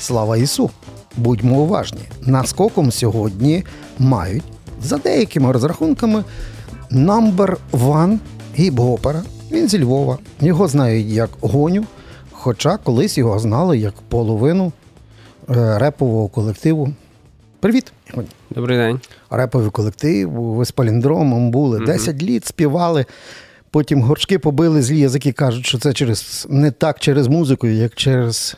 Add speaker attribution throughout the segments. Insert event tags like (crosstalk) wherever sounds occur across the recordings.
Speaker 1: Слава Ісу! Будьмо уважні. Наскоком сьогодні мають, за деякими розрахунками, number one гіп-гопера. Він зі Львова. Його знають як Гоню, хоча колись його знали як половину е, репового колективу. Привіт!
Speaker 2: Добрий день.
Speaker 1: Реповий колектив, ви з паліндромом були 10 літ, співали. Потім горшки побили злі язики, кажуть, що це через не так через музику, як через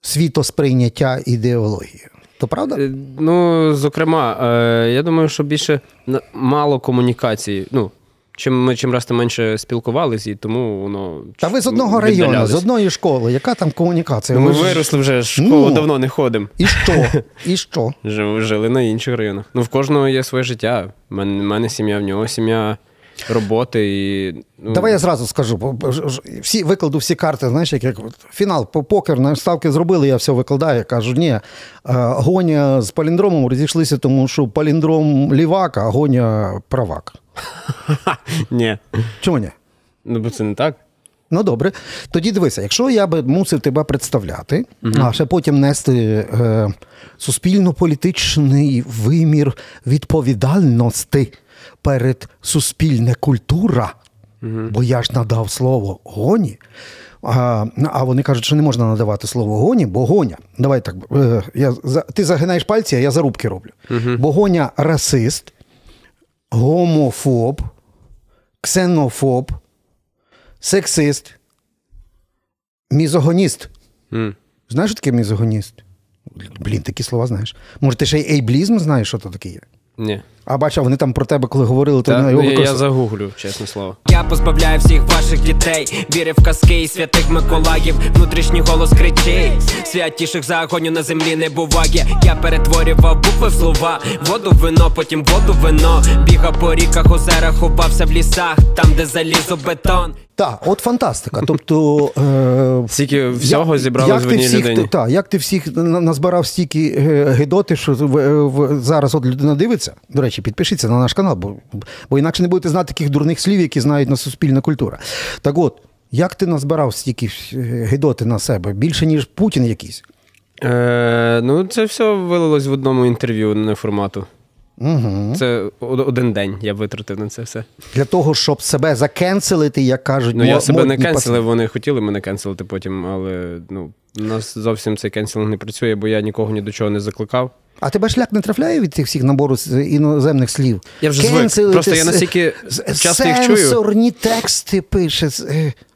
Speaker 1: світосприйняття ідеології. То правда?
Speaker 2: Е, Ну, зокрема, е, я думаю, що більше мало комунікації. Ну, чим ми чим раз тим менше спілкувалися, і тому воно.
Speaker 1: Та ви з одного району, з одної школи. Яка там комунікація?
Speaker 2: Ну, ми
Speaker 1: ж-
Speaker 2: виросли вже школу,
Speaker 1: Ну.
Speaker 2: давно не ходимо.
Speaker 1: І що? (laughs) І що?
Speaker 2: Жили, жили на інших районах. Ну, в кожного є своє життя. У мене, мене сім'я, в нього сім'я, роботи і. Ну,
Speaker 1: Давай я зразу скажу. Всі викладу всі карти, знаєш, як, як фінал по покер на ставки зробили, я все викладаю. Кажу, ні, е, гоня з паліндромом розійшлися, тому що паліндром лівак, а гоня правак. (laughs)
Speaker 2: Ні.
Speaker 1: Чому ні?
Speaker 2: Ну, бо це не так.
Speaker 1: Ну добре. Тоді дивися, якщо я би мусив тебе представляти, а ще потім нести е, суспільно-політичний вимір відповідальності перед суспільне культура, бо я ж надав слово гоні. А, а вони кажуть, що не можна надавати слово гоні, бо гоня. Давай так. Е, я, ти загинаєш пальці, а я зарубки роблю. Бо гоня расист, гомофоб, ксенофоб, сексист, мізогоніст.
Speaker 2: М.
Speaker 1: Знаєш, що таке мізогоніст? Блін, такі слова знаєш. Може, ти ще й ейблізм знаєш, що це таке є?
Speaker 2: Ні.
Speaker 1: А бачив, вони там про тебе, коли говорили, то на його
Speaker 2: я, я загуглю, чесне слово.
Speaker 3: Я позбавляю всіх ваших дітей Віри в казки і святих Миколаїв Внутрішній голос кричить Святіших загоню на землі не буває Я перетворював букви в слова Воду в вино, потім воду в вино Бігав по ріках, озерах, ховався в лісах Там, де залізо бетон
Speaker 1: Так, от фантастика. Тобто. Е,
Speaker 2: Стільки всього
Speaker 1: як-
Speaker 2: зібралось в
Speaker 1: ти
Speaker 2: одній
Speaker 1: всіх,
Speaker 2: людині.
Speaker 1: Так, як ти всіх назбирав стільки е, гидоти, що в, в, зараз от людина дивиться. До речі, підпишіться на наш канал, бо, бо інакше не будете знати таких дурних слів, які знають на суспільна культура. Так от, як ти назбирав стільки е, гидоти на себе? Більше, ніж Путін якийсь?
Speaker 2: Е, ну, це все вилилось в одному інтерв'ю не формату.
Speaker 1: Угу.
Speaker 2: Це один день я витратив на це все.
Speaker 1: Для того, щоб себе закенселити, як кажуть,
Speaker 2: Ну, я себе не кенселив, вони хотіли мене кенселити потім, але ну, у нас зовсім цей кенселинг не працює, бо я нікого ні до чого не закликав.
Speaker 1: А тебе шлях не трафляє від цих всіх набору іноземних слів?
Speaker 2: Я вже звик. Просто я настільки часто їх чую.
Speaker 1: Сенсорні тексти пише.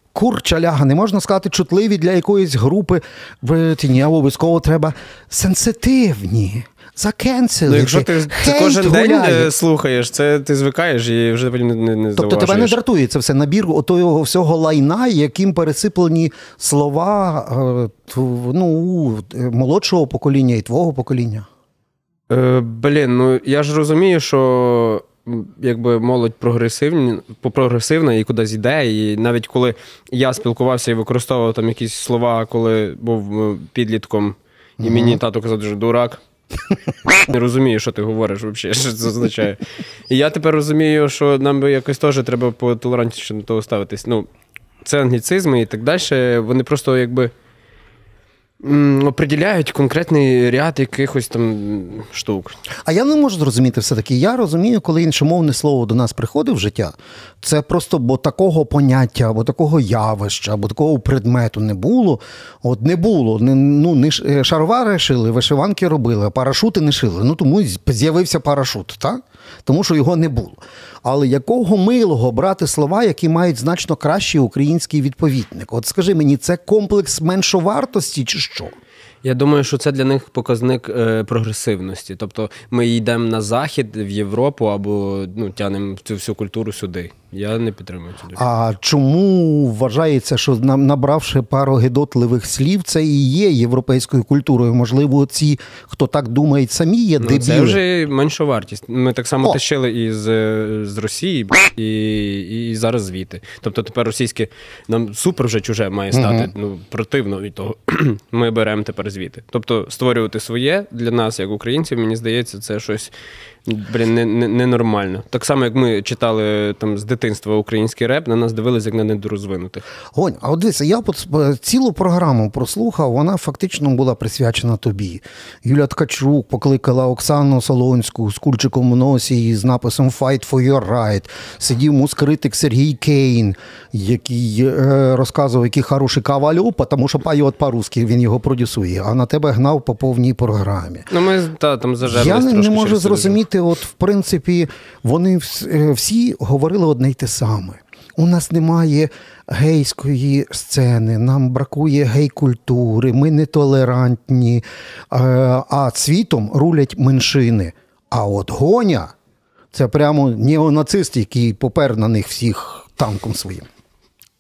Speaker 1: З- е, Курча ляга, не можна сказати чутливі для якоїсь групи. В ні, обов'язково треба сенситивні. Закенселити.
Speaker 2: Ну, якщо ти це кожен день
Speaker 1: гуляє.
Speaker 2: е, слухаєш, це ти звикаєш і вже потім не, не, не
Speaker 1: Тобто тебе не дратує це все набір отого всього лайна, яким пересиплені слова е, ну, е, молодшого покоління і твого покоління.
Speaker 2: Е, блін, ну я ж розумію, що якби молодь прогресивні, прогресивна і кудись йде. І навіть коли я спілкувався і використовував там якісь слова, коли був е, підлітком, і мені тато казав, що дурак. (laughs) Не розумію, що ти говориш взагалі, що це означає. І я тепер розумію, що нам би якось теж треба потолерантніше до того ставитись. Ну, це англіцизми і так далі. Вони просто якби определяють конкретний ряд якихось там штук.
Speaker 1: А я не можу зрозуміти все-таки. Я розумію, коли іншомовне слово до нас приходить в життя, це просто бо такого поняття, або такого явища, або такого предмету не було. От не було. Не, ну, не е, шаровари шили, вишиванки робили, а парашути не шили. Ну тому з'явився парашут, так? Тому що його не було. Але якого милого брати слова, які мають значно кращий український відповідник? От скажи мені, це комплекс меншовартості чи що?
Speaker 2: Я думаю, що це для них показник е, прогресивності. Тобто ми йдемо на захід в Європу або ну, тянемо цю всю культуру сюди. Я не підтримую цю думку.
Speaker 1: А чому вважається, що набравши пару гидотливих слів, це і є європейською культурою? Можливо, ці, хто так думає, самі є
Speaker 2: Ну,
Speaker 1: дебіли.
Speaker 2: це вже менша вартість. Ми так само
Speaker 1: О!
Speaker 2: тащили і з, з Росії, і, і, і зараз звідти. Тобто тепер російське нам супер вже чуже має стати. Ну, противно від того. (clears throat) Ми беремо тепер звідти. Тобто створювати своє для нас, як українців, мені здається, це щось Блін, не, не, ненормально. Так само, як ми читали там з дитинства український реп, на нас дивилися як на недорозвинутих.
Speaker 1: Гонь, а от дивися, я е, цілу програму прослухав, вона фактично була присвячена тобі. Юля Ткачук покликала Оксану Солонську з кульчиком в носі і з написом Fight for your right. Сидів мускритик Сергій Кейн, який е, розказував, який хороший кавалю, тому що пає по-русски, він його продюсує, а на тебе гнав по повній програмі.
Speaker 2: Ну, ми та, там
Speaker 1: Я не, не можу зрозуміти, от в принципі, вони е, всі говорили одне й те саме. У нас немає гейської сцени, нам бракує гей-культури, ми нетолерантні, е, а світом рулять меншини. А от гоня це прямо неонацист, який попер на них всіх танком своїм.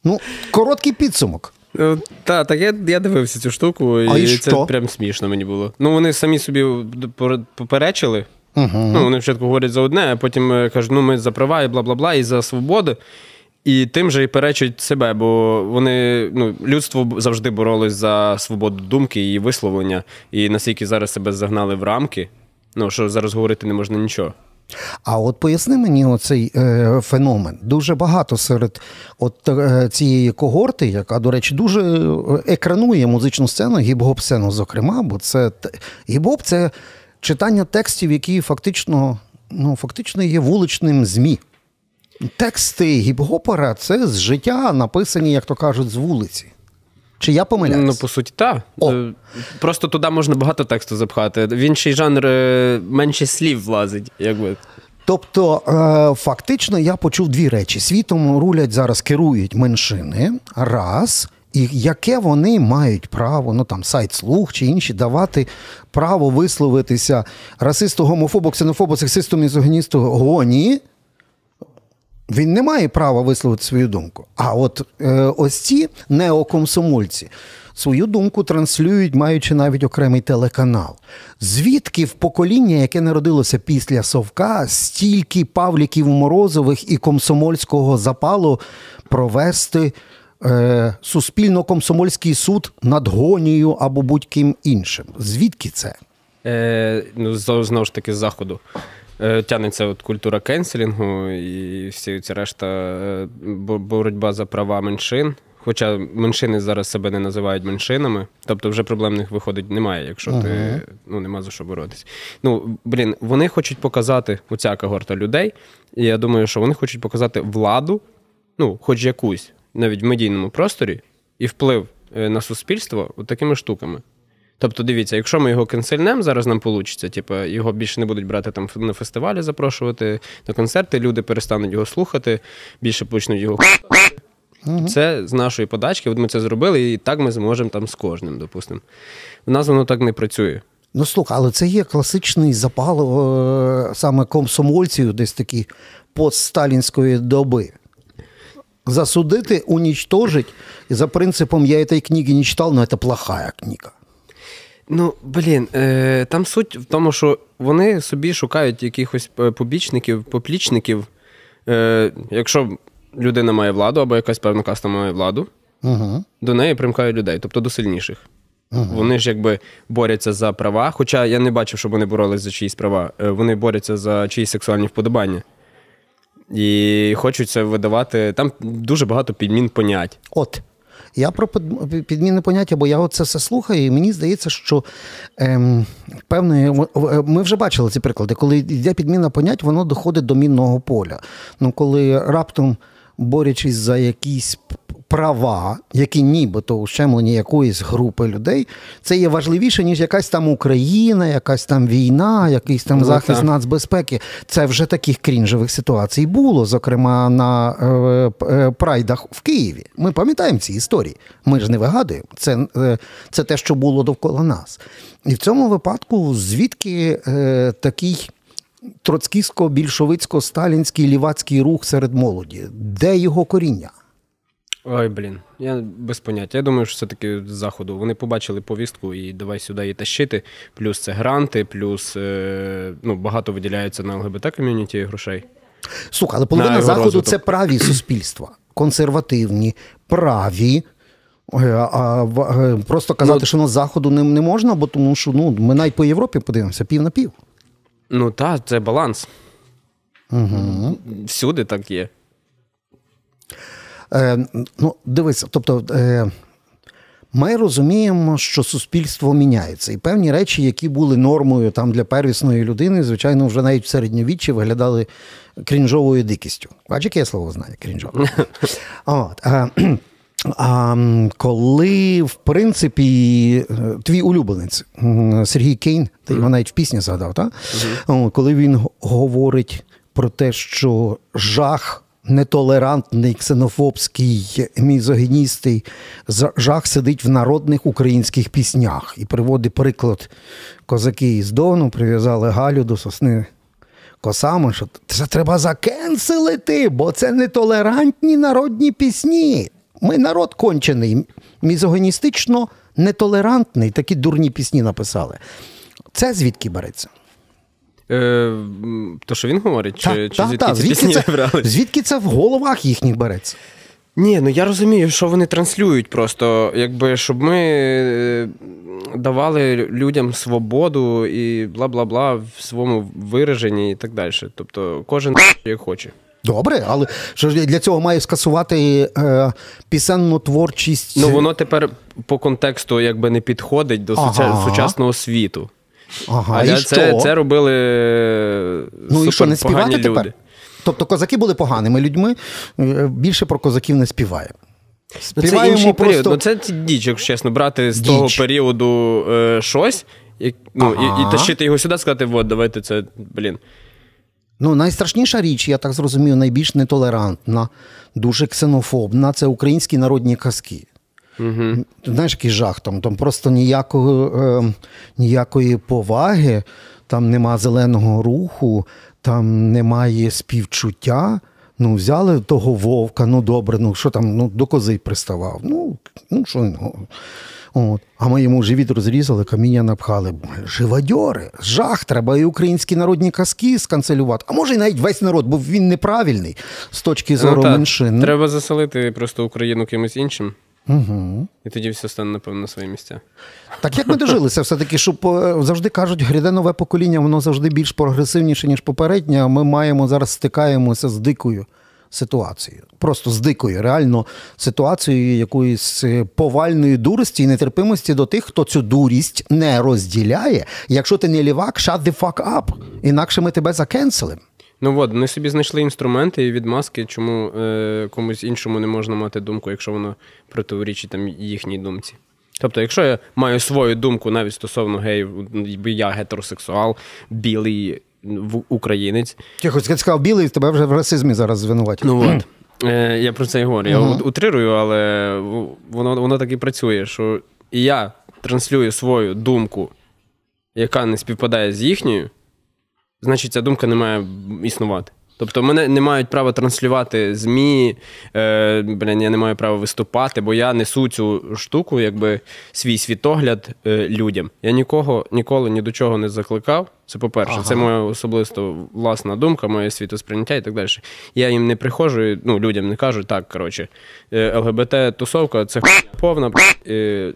Speaker 1: Ну, короткий підсумок.
Speaker 2: Ну, та, так я я дивився цю штуку,
Speaker 1: а
Speaker 2: і,
Speaker 1: і
Speaker 2: це прям смішно мені було. Ну, вони самі собі поперечили.
Speaker 1: Угу.
Speaker 2: Ну, Вони спочатку говорять за одне, а потім е, кажуть, ну ми за права і бла бла бла, і за свободу. І тим же і перечать себе, бо вони ну, людство завжди боролось за свободу думки і висловлення. І наскільки зараз себе загнали в рамки, ну що зараз говорити не можна нічого.
Speaker 1: А от поясни мені оцей е, феномен. Дуже багато серед от е, цієї когорти, яка, до речі, дуже е, екранує музичну сцену, гіп-гоп сцену, зокрема, бо це гіп-гоп – це читання текстів, які фактично ну, фактично є вуличним ЗМІ. Тексти гіп-гопера це з життя написані, як то кажуть, з вулиці. Чи я помиляюсь?
Speaker 2: Ну, по суті, так. Е, просто туди можна багато тексту запхати. В інший жанр е, менше слів влазить, якби.
Speaker 1: Тобто, е, фактично, я почув дві речі: світом рулять зараз керують меншини, раз. І яке вони мають право, ну там сайт слух чи інші давати право висловитися расисту, гомофобу, ксенофобу, сексисту, мізогністу гоні, він не має права висловити свою думку. А от е, ось ці неокомсомольці свою думку транслюють, маючи навіть окремий телеканал. Звідки в покоління, яке народилося після Совка, стільки Павліків Морозових і комсомольського запалу провести е, суспільно-комсомольський суд над гонією або будь-ким іншим? Звідки це?
Speaker 2: Е, Ну, знову ж таки, з заходу. Е, тянеться от культура кенселінгу і всі ці решта е, боротьба за права меншин. Хоча меншини зараз себе не називають меншинами, тобто вже проблемних виходить немає, якщо ти ну нема за що боротись. Ну блін, вони хочуть показати оця когорта людей. І я думаю, що вони хочуть показати владу, ну, хоч якусь, навіть в медійному просторі, і вплив е, на суспільство от такими штуками. Тобто, дивіться, якщо ми його кенсельнем, зараз нам вийде, типу, його більше не будуть брати там на фестивалі, запрошувати на концерти, люди перестануть його слухати, більше почнуть його угу. Це з нашої подачки. От ми це зробили, і так ми зможемо там з кожним, допустимо. У нас воно так не працює.
Speaker 1: Ну, слухай, але це є класичний запал е, саме комсомольців, десь такі постсталінської доби. Засудити, унічтожить, і за принципом я цієї книги не читав, але це плохая книга.
Speaker 2: Ну, блін, е, там суть в тому, що вони собі шукають якихось е, побічників, поплічників. Е, Якщо людина має владу або якась певна каста має владу,
Speaker 1: угу.
Speaker 2: до неї примкають людей, тобто до сильніших. Угу. Вони ж якби борються за права. Хоча я не бачив, щоб вони боролись за чиїсь права. Вони борються за чиїсь сексуальні вподобання. І хочуть це видавати. Там дуже багато підмін понять.
Speaker 1: От. Я про підмінне поняття, бо я це все слухаю, і мені здається, що ем, певне, ми вже бачили ці приклади, коли йде підміна понять, воно доходить до мінного поля. Ну, коли раптом борючись за якісь права, які нібито ущемлені якоїсь групи людей, це є важливіше, ніж якась там Україна, якась там війна, якийсь там ну, захист нацбезпеки. Це вже таких крінжевих ситуацій було, зокрема на е, е, прайдах в Києві. Ми пам'ятаємо ці історії. Ми ж не вигадуємо. Це, е, Це те, що було довкола нас. І в цьому випадку звідки е, такий троцкістсько-більшовицько-сталінський лівацький рух серед молоді. Де його коріння?
Speaker 2: Ой, блін, я без поняття. Я думаю, що це таки з заходу. Вони побачили повістку і давай сюди її тащити. Плюс це гранти, плюс е, ну, багато виділяється на ЛГБТ ком'юніті грошей.
Speaker 1: Слухай, але половина заходу розвиток. це праві суспільства, консервативні, праві. Е, а, а, Просто казати, ну, що на заходу не, не можна, бо тому що ну, ми навіть по Європі подивимося пів на пів.
Speaker 2: Ну так, це баланс.
Speaker 1: Угу.
Speaker 2: Всюди так є.
Speaker 1: Е, ну, Дивися, тобто. Е, ми розуміємо, що суспільство міняється, і певні речі, які були нормою там для первісної людини, звичайно, вже навіть в середньовіччі виглядали крінжовою дикістю. Бач, яке слово знає крінжове. (laughs) От, а, коли, в принципі, твій улюбленець Сергій Кейн, ти його навіть в пісні згадав, так? Коли він говорить про те, що жах нетолерантний, ксенофобський, мізогіністий жах сидить в народних українських піснях і приводить приклад козаки із Дону, прив'язали Галю до сосни косами, що це треба закенселити, бо це нетолерантні народні пісні. Ми народ кончений, мізогоністично нетолерантний, такі дурні пісні написали. Це звідки береться?
Speaker 2: Е, То, що він говорить,
Speaker 1: та,
Speaker 2: чи, чи
Speaker 1: та,
Speaker 2: звідки
Speaker 1: та,
Speaker 2: ці
Speaker 1: звідки
Speaker 2: пісні
Speaker 1: це,
Speaker 2: брали?
Speaker 1: Звідки це в головах їхніх береться?
Speaker 2: Ні, ну я розумію, що вони транслюють просто, якби щоб ми е, давали людям свободу і бла бла бла в своєму вираженні і так далі. Тобто кожен як хоче.
Speaker 1: Добре, але що ж для цього має скасувати е, пісенну творчість?
Speaker 2: Ну воно тепер по контексту якби не підходить до ага. сучасного світу.
Speaker 1: Ага,
Speaker 2: Але
Speaker 1: і
Speaker 2: це
Speaker 1: що?
Speaker 2: це робили
Speaker 1: ну, і що, не
Speaker 2: співати
Speaker 1: люди.
Speaker 2: тепер?
Speaker 1: Тобто козаки були поганими людьми, е, більше про козаків не співає.
Speaker 2: Співаємо це інший просто... період. Ну, це діч, якщо чесно, брати з діч. того періоду е, щось і, ну, ага. і, і тащити його сюди, сказати, от, давайте це, блін.
Speaker 1: Ну, найстрашніша річ, я так зрозумів, найбільш нетолерантна, дуже ксенофобна це українські народні казки.
Speaker 2: Угу.
Speaker 1: Знаєш, який жах там, там просто ніякого, е, ніякої поваги, там нема зеленого руху, там немає співчуття. Ну, взяли того вовка, ну добре, ну що там, ну до кози приставав. Ну, ну що ну. От. А ми йому живіт розрізали, каміння напхали. Живадьори, жах, треба і українські народні казки сканцелювати. А може, і навіть весь народ, бо він неправильний з точки ну, зору ну, меншин.
Speaker 2: Треба заселити просто Україну кимось іншим.
Speaker 1: Угу.
Speaker 2: І тоді все стане, напевно, на свої місця.
Speaker 1: Так як ми дожилися, все-таки, що завжди кажуть, гряде нове покоління, воно завжди більш прогресивніше, ніж попереднє. а Ми маємо зараз стикаємося з дикою ситуацією. Просто з дикою, реально ситуацією якоїсь повальної дурості і нетерпимості до тих, хто цю дурість не розділяє. Якщо ти не лівак, shut the fuck up. Інакше ми тебе закенселимо.
Speaker 2: Ну от, вони собі знайшли інструменти і відмазки, чому е, комусь іншому не можна мати думку, якщо воно противорічить там їхній думці. Тобто, якщо я маю свою думку навіть стосовно геїв, я гетеросексуал, білий українець.
Speaker 1: Ти хоч сказав білий, тебе вже в расизмі зараз звинуватять.
Speaker 2: Ну от. Е, Я про це і говорю. Я утрирую, але воно воно так і працює, що і я транслюю свою думку, яка не співпадає з їхньою значить ця думка не має існувати. Тобто мене не мають права транслювати ЗМІ, е, блін, я не маю права виступати, бо я несу цю штуку, якби свій світогляд е, людям. Я нікого ніколи ні до чого не закликав. Це по-перше, ага. це моя особисто власна думка, моє світосприйняття і так далі. Я їм не приходжу, ну людям не кажу, так, коротше, е, ЛГБТ-тусовка це повна. Е,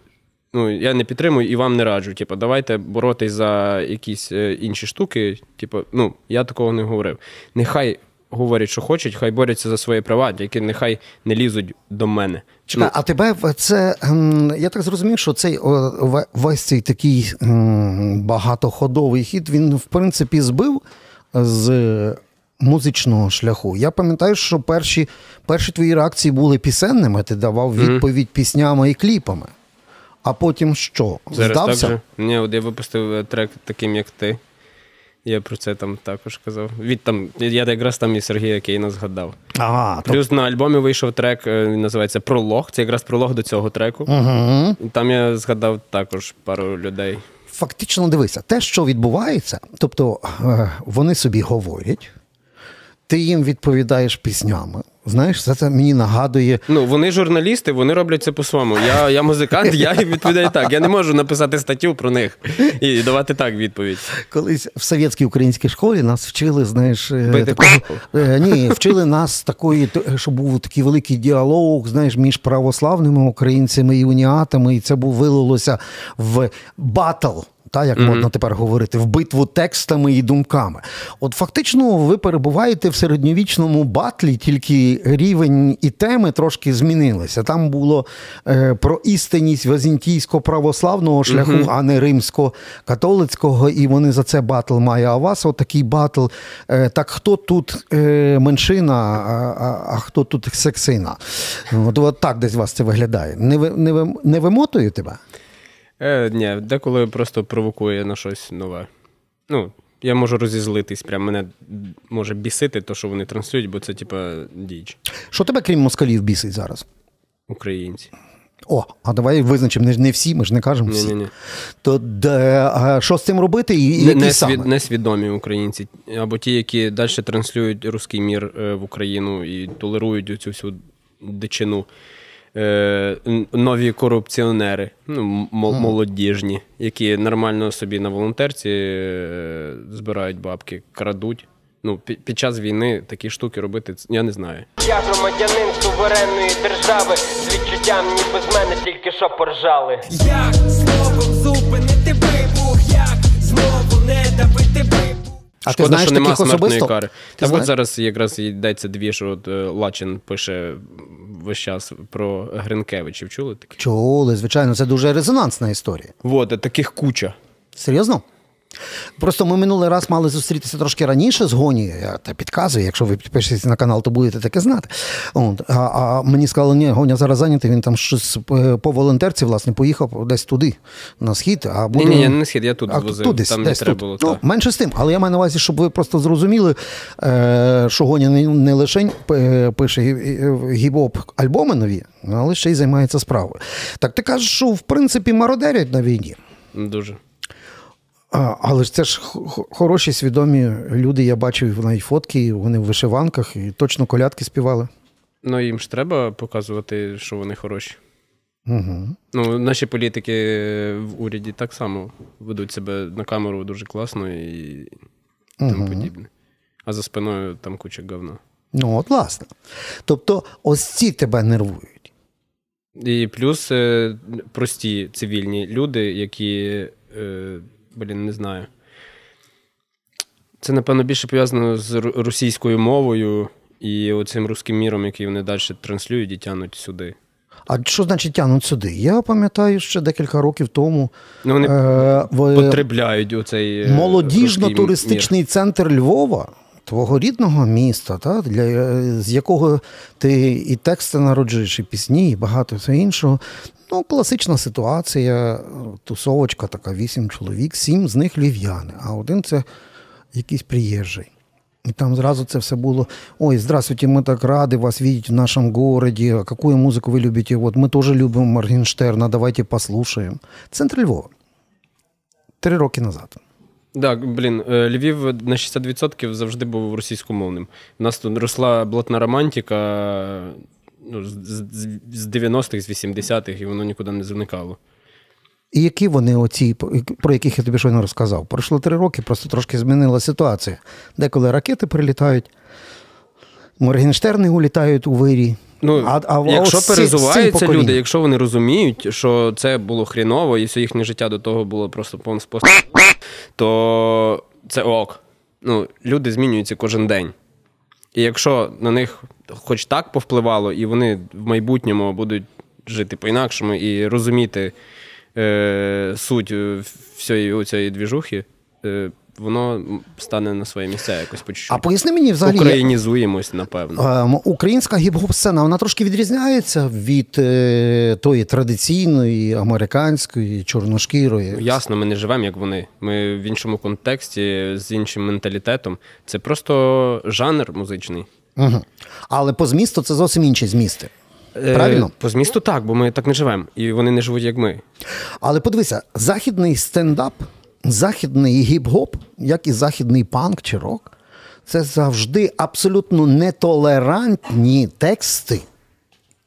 Speaker 2: ну, я не підтримую і вам не раджу. Типу, давайте боротись за якісь е, інші штуки. Типу, ну, я такого не говорив. Нехай говорять, що хочуть, хай борються за свої права, які нехай не лізуть до мене.
Speaker 1: Чекай, ну, а тебе це я так зрозумів, що цей весь цей такий багатоходовий хід він, в принципі, збив з. Музичного шляху. Я пам'ятаю, що перші перші твої реакції були пісенними, ти давав відповідь mm-hmm. піснями і кліпами. А потім що?
Speaker 2: Зараз
Speaker 1: Здався?
Speaker 2: так же? Ні, от я випустив е, трек таким, як ти. Я про це там також казав. Від там, Я якраз там і Сергія Кейна згадав.
Speaker 1: Ага,
Speaker 2: Плюс то... на альбомі вийшов трек, е, він називається Пролог. Це якраз пролог до цього треку.
Speaker 1: Угу.
Speaker 2: Там я згадав також пару людей.
Speaker 1: Фактично, дивися, те, що відбувається, тобто е, вони собі говорять, ти їм відповідаєш піснями. Знаєш, це, це мені нагадує.
Speaker 2: Ну, вони журналісти, вони роблять це по-своєму. Я я музикант, я відповідаю так. Я не можу написати статтю про них і давати так відповідь.
Speaker 1: Колись в совєтській українській школі нас вчили, знаєш,
Speaker 2: е, Бити такого,
Speaker 1: е, ні, вчили нас такої, щоб був такий великий діалог, знаєш, між православними українцями і уніатами, і це був вилилося в батл та як модно тепер говорити, в битву текстами і думками. От фактично, ви перебуваєте в середньовічному батлі, тільки рівень і теми трошки змінилися. Там було е, про істинність візантійсько-православного шляху, а не римсько-католицького, і вони за це батл має. А у вас отакий батл. Е, так хто тут е, меншина, а, а, а хто тут сексина? От, от так десь у вас це виглядає. Не, ви- не, ви- не вимотує тебе?
Speaker 2: Е, ні, деколи просто провокує на щось нове. Ну, я можу розізлитись, прям мене може бісити, то, що вони транслюють, бо це, типа, дичь.
Speaker 1: Що тебе, крім москалів, бісить зараз?
Speaker 2: Українці.
Speaker 1: О, а давай визначимо, не, не всі, ми ж не кажемо всі.
Speaker 2: Ні-ні-ні.
Speaker 1: То де, а що з цим робити і, які
Speaker 2: не,
Speaker 1: саме?
Speaker 2: несвідомі українці, або ті, які далі транслюють руський мір е, в Україну і толерують цю всю дичину. Е, нові корупціонери, ну, молодіжні, які нормально собі на волонтерці е, збирають бабки, крадуть. Ну, під, під час війни такі штуки робити, я не знаю.
Speaker 3: Я громадянин суверенної держави з відчуттям, ніби з мене тільки що поржали. Як словом зупинити вибух? Як знову не давити вибух?
Speaker 1: А ти знаєш
Speaker 2: що нема
Speaker 1: таких
Speaker 2: смертної
Speaker 1: особисто?
Speaker 2: кари.
Speaker 1: Ти
Speaker 2: Та
Speaker 1: знаєш?
Speaker 2: от зараз якраз йдеться дві, що от е, Лачин пише весь час про Гринкевичів. Чули таке?
Speaker 1: Чули, звичайно, це дуже резонансна історія.
Speaker 2: Вот, таких куча.
Speaker 1: Серйозно? Просто ми минулий раз мали зустрітися трошки раніше з Гоні. Я та підказую, якщо ви підпишетеся на канал, то будете таке знати. От. А, а мені сказали, ні, Гоня зараз зайнятий, він там щось е, по волонтерці, власне, поїхав десь туди, на схід. А буде...
Speaker 2: Ні, ні, не на схід, я тут
Speaker 1: А
Speaker 2: возив.
Speaker 1: тут десь,
Speaker 2: там
Speaker 1: десь
Speaker 2: не треба
Speaker 1: тут.
Speaker 2: було.
Speaker 1: Ну, менше з тим, але я маю на увазі, щоб ви просто зрозуміли, е, що Гоня не, не лише е, пише гі- гіп-оп альбоми нові, але ще й займається справою. Так ти кажеш, що в принципі мародерять на війні.
Speaker 2: Дуже.
Speaker 1: А, але ж це ж хороші, свідомі люди. Я бачив навіть фотки, вони в вишиванках і точно колядки співали.
Speaker 2: Ну, їм ж треба показувати, що вони хороші.
Speaker 1: Угу.
Speaker 2: Ну, наші політики в уряді так само ведуть себе на камеру дуже класно і тому подібне. А за спиною там куча говна.
Speaker 1: Ну, от власне. Тобто, ось ці тебе нервують.
Speaker 2: І плюс е, прості цивільні люди, які, е, блін, не знаю. Це, напевно, більше пов'язано з російською мовою і оцим руським міром, який вони далі транслюють і тянуть сюди.
Speaker 1: А що значить тягнуть сюди? Я пам'ятаю, ще декілька років тому
Speaker 2: Ну, вони
Speaker 1: е,
Speaker 2: потребляють оцей е,
Speaker 1: молодіжно-туристичний центр Львова, твого рідного міста, та, для, е, з якого ти і тексти народжуєш, і пісні, і багато всього іншого. Ну, класична ситуація, тусовочка така, вісім чоловік, сім з них львів'яни, а один це якийсь приїжджий. И там сразу це все було. Ой, здравствуйте, мы так рады вас видеть в нашем городе. А какую музыку вы любите? Вот мы тоже любим Моргенштерна, давайте послушаем. Центр Львова. Три роки назад.
Speaker 2: Так, блін, е, Львів на 60% завжди був російськомовним. У нас тут росла блатна романтика ну, з 90-х, з 80-х, і воно нікуди не зникало.
Speaker 1: І які вони оці, про яких я тобі щойно розказав? Пройшло три роки, просто трошки змінила ситуація. Деколи ракети прилітають, Моргенштерни улітають у вирі.
Speaker 2: Ну,
Speaker 1: А- а
Speaker 2: якщо
Speaker 1: ось
Speaker 2: перезуваються люди, якщо вони розуміють, що це було хріново, і все їхнє життя до того було просто спосіб, то це ок. Ну, люди змінюються кожен день. І якщо на них хоч так повпливало, і вони в майбутньому будуть жити по-інакшому і розуміти е, суть е, всієї цієї двіжухи, е, воно стане на своє місця якось по
Speaker 1: А поясни мені взагалі.
Speaker 2: Українізуємось, напевно.
Speaker 1: Ем, Українська гіп-хоп сцена вона трошки відрізняється від е, тої традиційної, американської, чорношкірої.
Speaker 2: Ну, Ясно, ми не живемо, як вони. Ми в іншому контексті, з іншим менталітетом. Це просто жанр музичний.
Speaker 1: Угу. Але по змісту це зовсім інші змісти. Правильно?
Speaker 2: Е, по змісту так, бо ми так не живемо. І вони не живуть, як ми.
Speaker 1: Але подивися, західний стендап, західний гіп-гоп, як і західний панк чи рок, це завжди абсолютно нетолерантні тексти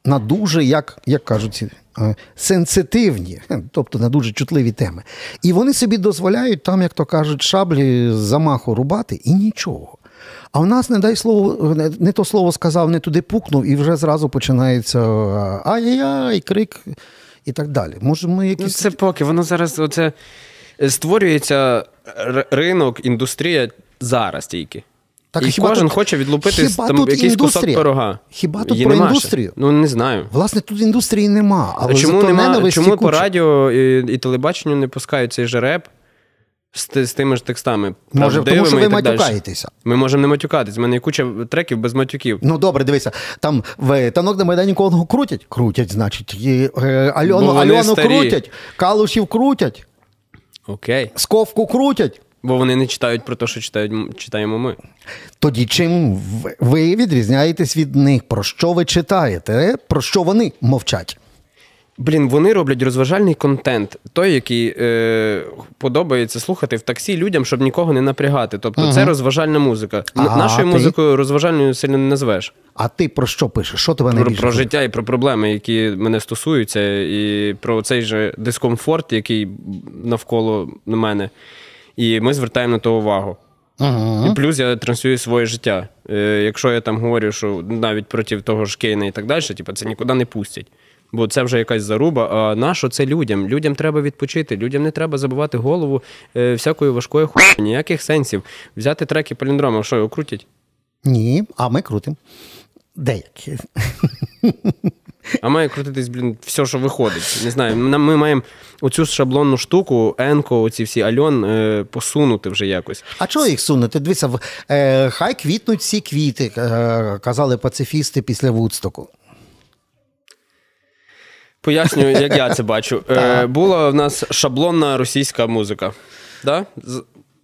Speaker 1: на дуже, як, як кажуть, е, сенситивні, тобто на дуже чутливі теми. І вони собі дозволяють там, як то кажуть, шаблі замаху рубати і нічого. А в нас, не дай слово, не- то слово сказав, не туди пукнув, і вже зразу починається ай-яй-яй, крик і так далі. Може, ми
Speaker 2: Ну, це поки, воно зараз оце. Створюється ринок, індустрія зараз тільки.
Speaker 1: Так,
Speaker 2: і
Speaker 1: хіба
Speaker 2: кожен
Speaker 1: тут-
Speaker 2: хоче відлупити
Speaker 1: хіба
Speaker 2: там
Speaker 1: тут
Speaker 2: якийсь кусок пирога.
Speaker 1: Хіба тут
Speaker 2: Її
Speaker 1: про
Speaker 2: нема ще.
Speaker 1: індустрію?
Speaker 2: Ну не знаю.
Speaker 1: Власне, тут індустрії нема. Але
Speaker 2: а чому нема, чому по радіо і, і телебаченню не пускають цей же реп з, з тими ж текстами?
Speaker 1: Може, тому що ви матюкаєтеся.
Speaker 2: Ми можемо не матюкатись. У мене є куча треків без матюків.
Speaker 1: Ну добре, дивися. Там в танок на Майдані кого крутять? Крутять, значить. І, е, Альону, Альону
Speaker 2: старі.
Speaker 1: крутять, Калушів крутять,
Speaker 2: Окей.
Speaker 1: Сковку крутять.
Speaker 2: Бо вони не читають про те, що читають, читаємо ми.
Speaker 1: Тоді чим ви відрізняєтесь від них? Про що ви читаєте? Про що вони мовчать?
Speaker 2: Блін, вони роблять розважальний контент, той, який е, подобається слухати в таксі людям, щоб нікого не напрягати. Тобто це розважальна музика. Н-
Speaker 1: А
Speaker 2: Нашою
Speaker 1: ти?
Speaker 2: музикою розважальною сильно не назвеш.
Speaker 1: А ти про що пишеш? Що тебе
Speaker 2: Про,
Speaker 1: найбільше?
Speaker 2: про
Speaker 1: хвилює?
Speaker 2: життя і про проблеми, які мене стосуються, і про цей же дискомфорт, який навколо мене. І ми звертаємо на то увагу.
Speaker 1: Ага.
Speaker 2: І плюс я транслюю своє життя. Е, якщо я там говорю, що навіть проти того ж Кейна і так далі, типу, це нікуди не пустять. Бо це вже якась заруба. А на що це людям? Людям треба відпочити. Людям не треба забивати голову е, всякою важкою хуйню. Ніяких сенсів. Взяти треки паліндрома, що його крутять?
Speaker 1: Ні, а ми крутимо. Деякі.
Speaker 2: А має крутитись, блін, все, що виходить. Не знаю. Ми маємо оцю шаблонну штуку, Енко, оці всі Альон е, посунути вже якось.
Speaker 1: А чого їх сунути? Дивіться, е, хай квітнуть всі квіти, е, казали пацифісти після Вудстоку.
Speaker 2: Пояснюю, як я це бачу. Е, була в нас шаблонна російська музика. Да?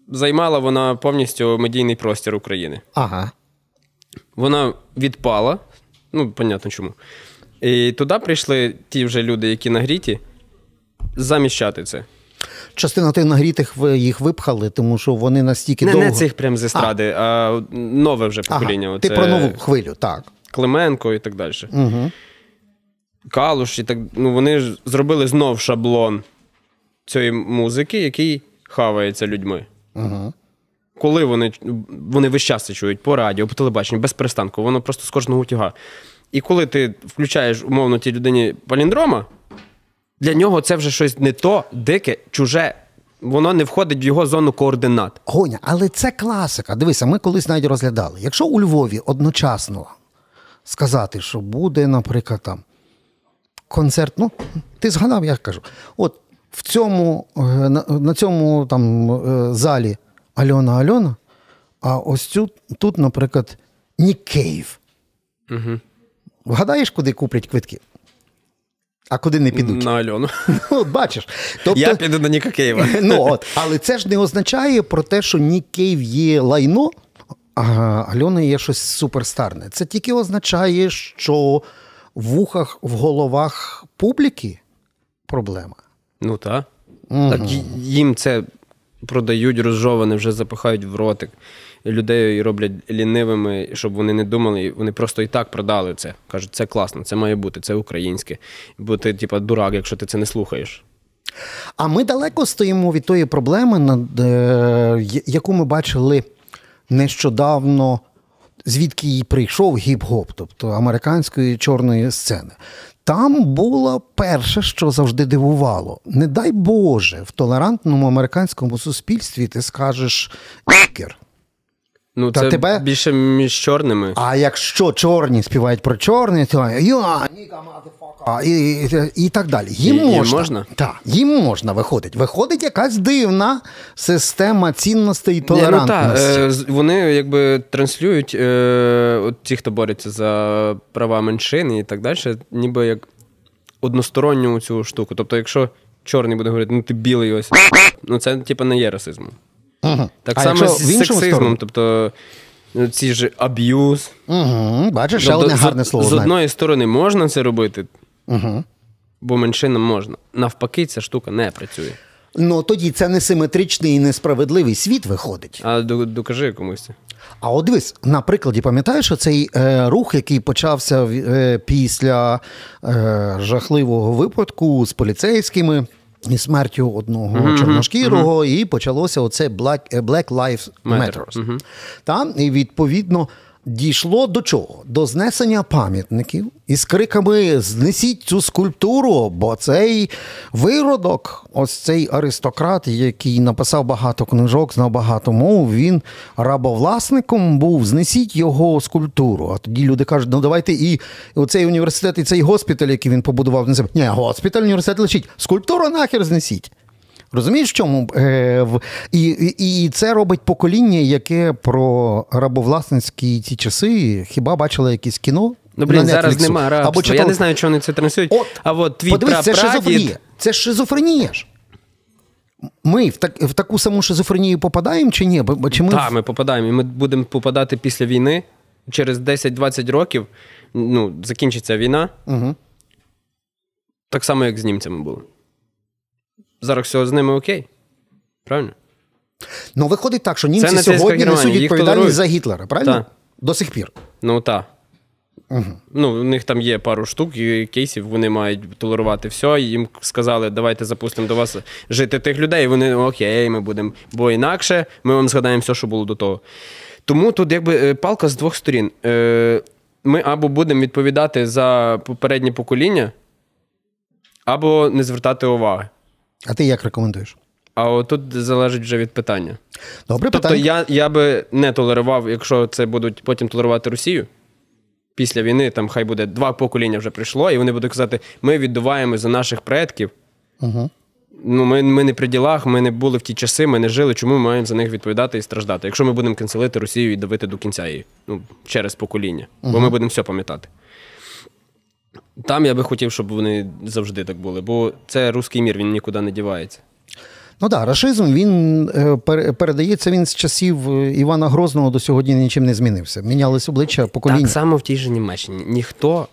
Speaker 2: Займала вона повністю медійний простір України.
Speaker 1: Ага.
Speaker 2: Вона відпала. Ну, понятно чому. І туди прийшли ті вже люди, які нагріті, заміщати це.
Speaker 1: Частина тих нагрітих їх випхали, тому що вони настільки
Speaker 2: Не,
Speaker 1: довго.
Speaker 2: не цих прям з естради, а, нове вже покоління.
Speaker 1: Ага. Ти про нову хвилю, так.
Speaker 2: Клименко і так далі.
Speaker 1: Угу.
Speaker 2: Калуш і так. Ну, вони ж зробили знов шаблон цієї музики, який хавається людьми.
Speaker 1: Угу.
Speaker 2: Коли вони, вони весь час це чують по радіо, по телебаченню, без перестанку, воно просто з кожного утюга. І коли ти включаєш, умовно, тій людині паліндрома, для нього це вже щось не то, дике, чуже. Воно не входить в його зону координат.
Speaker 1: Гоня, але це класика. Дивися, ми колись навіть розглядали. Якщо у Львові одночасно сказати, що буде, наприклад, там концерт, ну, ти згадав, я кажу, от в цьому, е, на, на цьому там е, залі Альона Альона, а ось цю, тут, наприклад, Нік Кейв.
Speaker 2: Угу.
Speaker 1: Вгадаєш, куди куплять квитки? А куди не підуть?
Speaker 2: На Альону. (laughs)
Speaker 1: Ну, от бачиш. Тобто,
Speaker 2: Я піду на Ніка Кейва. (laughs)
Speaker 1: ну, от, але це ж не означає про те, що Нік Кейв є лайно, а Альона є щось суперстарне. Це тільки означає, що вухах, в головах публіки проблема.
Speaker 2: Ну так. Так їм це продають, розжоване, вже запихають в ротик. Людей роблять лінивими, щоб вони не думали, вони просто і так продали це. Кажуть, це класно, це має бути, це українське. Бо ти, типа, дурак, якщо ти це не слухаєш.
Speaker 1: А ми далеко стоїмо від тої проблеми, е, яку ми бачили нещодавно, звідки й прийшов гіп-гоп, тобто американської чорної сцени. Там було перше, що завжди дивувало. Не дай Боже, в толерантному американському суспільстві ти скажеш «нікер».
Speaker 2: Ну,
Speaker 1: Та
Speaker 2: це
Speaker 1: тебе-
Speaker 2: більше між чорними.
Speaker 1: А якщо чорні співають про чорні, то «Я, і, і, і так далі. Їм
Speaker 2: І-
Speaker 1: можна.
Speaker 2: можна?
Speaker 1: Так, їм можна виходить. Виходить якась дивна система цінностей і
Speaker 2: ну, та,
Speaker 1: толерантності.
Speaker 2: е, вони якби транслюють е, от ті, хто бореться за права меншин і так далі, ніби як односторонню цю штуку. Тобто, якщо чорний буде говорити, ну ти білий ось, ну це типу не є расизмом.
Speaker 1: Угу.
Speaker 2: Так
Speaker 1: а
Speaker 2: само з сексизмом,
Speaker 1: сторону?
Speaker 2: тобто ну, ці ж аб'юз.
Speaker 1: Угу. Бачиш, ще
Speaker 2: Тобто,
Speaker 1: одне
Speaker 2: з-
Speaker 1: гарне слово.
Speaker 2: З
Speaker 1: знаєш.
Speaker 2: одної сторони можна це робити,
Speaker 1: Угу.
Speaker 2: бо меншинам можна. Навпаки, ця штука не працює.
Speaker 1: Ну тоді це несиметричний і несправедливий світ виходить.
Speaker 2: А до- докажи комусь це.
Speaker 1: А от дивись, на прикладі, пам'ятаєш цей е, рух, який почався е, після е, жахливого випадку з поліцейськими і смертю одного чорношкірого, і почалося оце Black, е, Black Lives Matter.
Speaker 2: Matter. Мгм.
Speaker 1: Та? І відповідно дійшло до чого? До знесення пам'ятників із криками Знесіть цю скульптуру, бо цей виродок, ось цей аристократ, який написав багато книжок, знав багато мов, він рабовласником був, знесіть його скульптуру. А тоді люди кажуть, ну давайте і оцей університет, і цей госпіталь, який він побудував, не Ні, госпіталь, університет лишіть. Скульптуру нахер знесіть. Розумієш, в чому? Е, в, і, і і, це робить покоління, яке про рабовласницькі ці часи хіба бачило якесь кіно?
Speaker 2: Ну, блін, зараз немає рабства. Або читали... Я не знаю, чого вони це транслюють. От, а от твій подивись,
Speaker 1: це шизофренія. Це шизофренія ж. Ми в так, в таку саму шизофренію попадаємо чи ні? Чи ми...
Speaker 2: Так, ми попадаємо. І ми будемо попадати після війни. Через 10-20 років ну, закінчиться війна. Угу. Так само, як з німцями було зараз все з ними окей. Правильно?
Speaker 1: Ну, виходить так, що німці сьогодні несуть відповідальність за Гітлера, правильно?
Speaker 2: Та.
Speaker 1: До сих пір.
Speaker 2: Ну так. Угу. Ну, У них там є пару штук і кейсів, вони мають толерувати все. І їм сказали, давайте запустимо до вас жити тих людей. І вони окей, ми будемо. Бо інакше ми вам згадаємо все, що було до того. Тому тут якби е, палка з двох сторін. Е, ми або будемо відповідати за попереднє покоління, або не звертати уваги.
Speaker 1: А ти як рекомендуєш?
Speaker 2: А отут залежить вже від питання.
Speaker 1: Добре,
Speaker 2: тобто
Speaker 1: питання.
Speaker 2: я я би не толерував, якщо це будуть потім толерувати Росію. Після війни там хай буде два покоління вже прийшло, і вони будуть казати, ми віддуваємо за наших предків. Угу. Ну, Ми ми не при ділах, ми не були в ті часи, ми не жили, чому ми маємо за них відповідати і страждати. Якщо ми будемо канцелити Росію і давити до кінця її ну, через покоління, угу. бо ми будемо все пам'ятати. Там я би хотів, щоб вони завжди так були, бо це русський мір, він нікуди не дівається.
Speaker 1: Ну так, рашизм він е, передається він з часів е, Івана Грозного до сьогодні нічим не змінився. Мінялись обличчя покоління.
Speaker 2: Так само в тій же Німеччині. Ніхто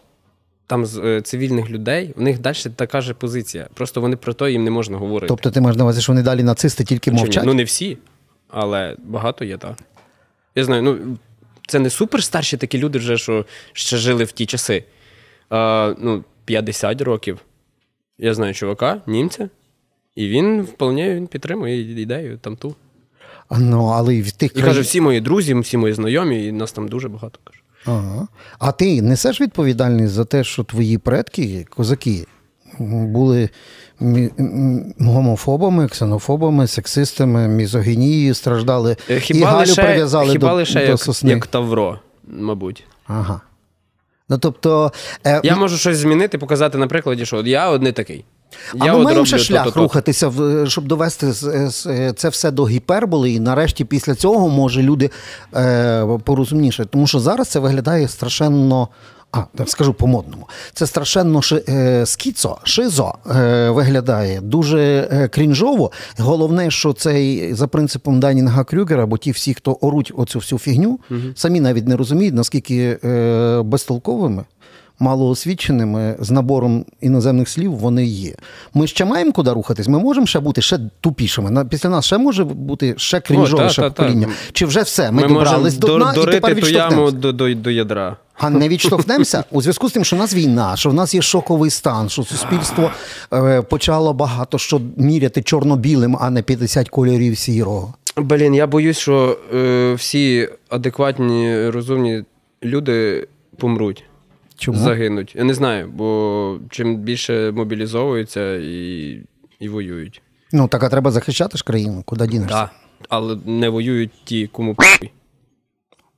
Speaker 2: там з е, цивільних людей, у них далі така ж позиція. Просто вони про то їм не можна говорити.
Speaker 1: Тобто ти маєш на увазі, що вони далі нацисти тільки мовчать?
Speaker 2: Ну не всі, але багато є, так. Я знаю, ну це не суперстарші такі люди, вже, що ще жили в ті часи а, ну, 50 років. Я знаю чувака, німця, і він вполне він підтримує ідею там ту.
Speaker 1: Ну, але в тих
Speaker 2: І каже, всі мої друзі, всі мої знайомі, і нас там дуже багато каже.
Speaker 1: Ага. А ти несеш відповідальність за те, що твої предки, козаки, були гомофобами, ксенофобами, сексистами, мізогінією страждали.
Speaker 2: Е, хіба
Speaker 1: і Галю прив'язали
Speaker 2: хіба
Speaker 1: до,
Speaker 2: лише
Speaker 1: до
Speaker 2: як,
Speaker 1: сосни.
Speaker 2: як Тавро, мабуть.
Speaker 1: Ага. Ну, тобто...
Speaker 2: Е, Я можу щось змінити, показати на прикладі, що я не такий.
Speaker 1: А
Speaker 2: я
Speaker 1: ми маємо ще шлях то, то, рухатися, щоб довести це все до гіперболи, і нарешті після цього може люди е, порозумніше. Тому що зараз це виглядає страшенно. А, так скажу по-модному. Це страшенно ши, е, скіцо, шизо е, виглядає дуже е, крінжово. Головне, що цей за принципом Данінга Крюгера, бо ті всі, хто оруть оцю всю фігню, угу. самі навіть не розуміють, наскільки е, безтолковими малоосвіченими з набором іноземних слів вони є. Ми ще маємо куди рухатись, ми можемо ще бути ще тупішими. Після нас ще може бути ще крінжовіше покоління. Та, та. Чи вже все? Ми, ми добрались до дна і тепер відштовхнемося.
Speaker 2: До, до, до ядра.
Speaker 1: А не відштовхнемося у зв'язку з тим, що в нас війна, що в нас є шоковий стан, що суспільство е, почало багато що міряти чорно-білим, а не 50 кольорів сірого.
Speaker 2: Блін, я боюсь, що е, всі адекватні, розумні люди помруть. Чому? загинуть. Я не знаю, бо чим більше мобілізовуються і і воюють.
Speaker 1: Ну, так а треба захищати ж країну, куди дінешся?
Speaker 2: Так, але не воюють ті, кому.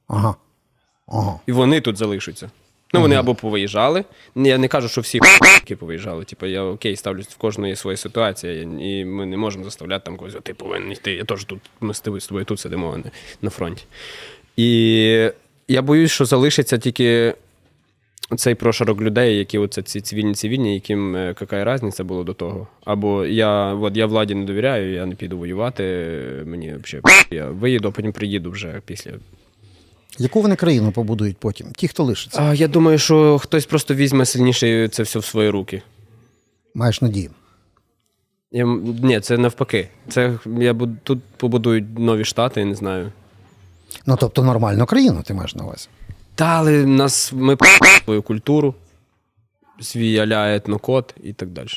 Speaker 1: Ага. Ага.
Speaker 2: І вони тут залишаться. Ну, вони або повиїжджали. Я не кажу, що всі п***ки повиїжджали. Типу, я окей, ставлюсь в кожної своя ситуація, і ми не можемо заставляти там когось, ти повинен йти. Я теж тут, ми з тобою тут сидимо на фронті. І я боюсь, що залишиться тільки цей прошарок людей, які оце ці цивільні цивільні, яким е, яка різниця було до того. Або я от я владі не довіряю, я не піду воювати. Мені взагалі я виїду, а потім приїду вже після.
Speaker 1: Яку вони країну побудують потім? Ті, хто лишиться?
Speaker 2: А, Я думаю, що хтось просто візьме сильніше це все в свої руки.
Speaker 1: Маєш надію?
Speaker 2: Я, Ні, це навпаки. Це я буду тут побудують нові штати, я не знаю.
Speaker 1: Ну тобто нормальну країну ти маєш на увазі?
Speaker 2: Та, але нас ми свою культуру, свій аля етнокод і так далі.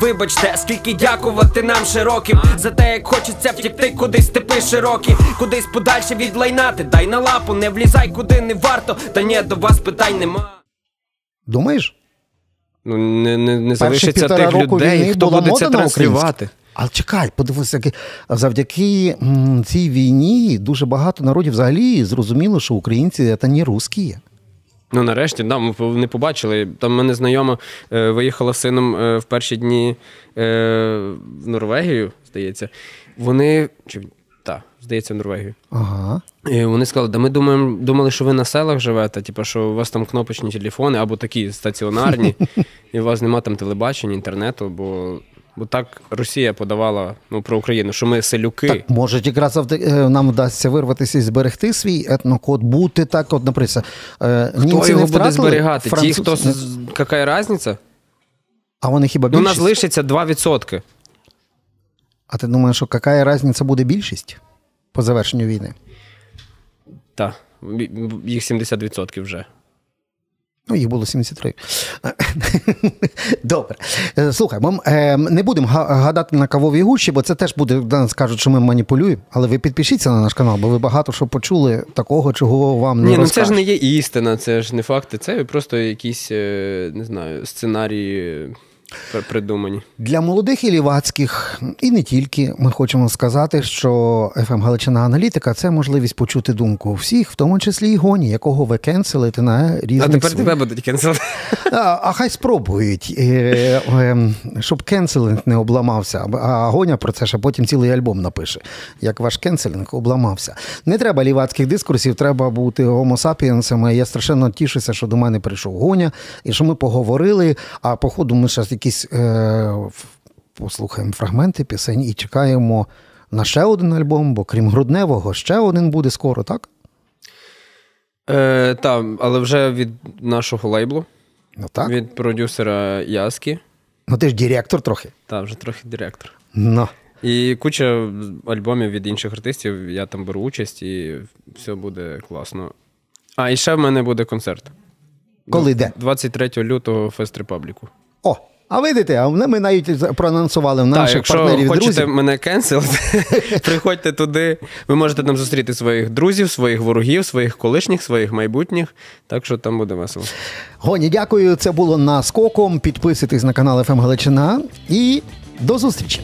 Speaker 3: Вибачте, скільки дякувати нам широким За те, як хочеться втікти кудись степи широкі, кудись подальше від лайнати, дай на лапу, не влізай, куди не варто, та ні, до вас питань нема.
Speaker 1: Думаєш?
Speaker 2: Ну, не, не, не залишиться тих людей, хто буде це транслювати.
Speaker 1: Але чекай, подивися, завдяки м, цій війні дуже багато народів взагалі зрозуміло, що українці це не русські.
Speaker 2: Ну, нарешті, да, ми не побачили. Там мене знайома е, виїхала з сином е, в перші дні е, в Норвегію, здається. Вони. Чи, так, здається, в Норвегію.
Speaker 1: Ага.
Speaker 2: І вони сказали, да ми думаємо, думали, що ви на селах живете, типу, що у вас там кнопочні телефони або такі стаціонарні, (laughs) і у вас нема там телебачення, інтернету, бо, бо так Росія подавала ну, про Україну, що ми селюки.
Speaker 1: Так, може, якраз е, нам вдасться вирватися і зберегти свій етнокод, бути так, от, наприклад, е,
Speaker 2: Хто його
Speaker 1: не
Speaker 2: буде зберігати? Ті,
Speaker 1: француз-
Speaker 2: хто
Speaker 1: не-
Speaker 2: з- яка різниця?
Speaker 1: А вони хіба
Speaker 2: Ну, у нас лишиться 2%.
Speaker 1: А ти думаєш, що яка різниця буде більшість по завершенню війни?
Speaker 2: Так, їх 70% вже.
Speaker 1: Ну, їх було 73. Добре. Е, Слухай, ми е, не будемо га- гадати на кавовій гущі, бо це теж буде, нас кажуть, що ми маніпулюємо. Але ви підпишіться на наш канал, бо ви багато що почули такого, чого вам не
Speaker 2: Ні, ну це ж не є істина, це ж не факти, це просто якісь, е, не знаю, сценарії придумані.
Speaker 1: Для молодих і лівацьких, і не тільки, ми хочемо сказати, що FM Галичина Аналітика це можливість почути думку всіх, в тому числі і Гоні, якого ви кенселите на різних
Speaker 2: А тепер
Speaker 1: своїх-
Speaker 2: тебе будуть кенселити.
Speaker 1: А, а хай спробують, е, е, щоб кенселинг не обламався. А Гоня про це ще потім цілий альбом напише, як ваш кенселинг обламався. Не треба лівацьких дискурсів, треба бути гомосапієнсами. Я страшенно тішуся, що до мене прийшов Гоня, і що ми поговорили. А по ходу ми зараз якісь е, послухаємо фрагменти пісень і чекаємо на ще один альбом, бо крім грудневого, ще один буде скоро, так?
Speaker 2: Е, так, але вже від нашого лейблу,
Speaker 1: Ну так.
Speaker 2: від продюсера Яски.
Speaker 1: Ну ти ж директор трохи.
Speaker 2: Та, вже трохи директор.
Speaker 1: Ну.
Speaker 2: І куча альбомів від інших артистів. Я там беру участь і все буде класно. А, і ще в мене буде концерт.
Speaker 1: Коли де?
Speaker 2: 23 лютого Fest Republic у.
Speaker 1: О, а видите, а ми навіть проанонсували в
Speaker 2: Так,
Speaker 1: наших
Speaker 2: якщо
Speaker 1: партнерів Якщо
Speaker 2: хочете
Speaker 1: друзів.
Speaker 2: мене кенселити, (laughs) приходьте туди. Ви можете там зустріти своїх друзів, своїх ворогів, своїх колишніх, своїх майбутніх. Так що там буде весело.
Speaker 1: Гоні, дякую. Це було наскоком. Підписуйтесь на канал ФМ Галичина і до зустрічі.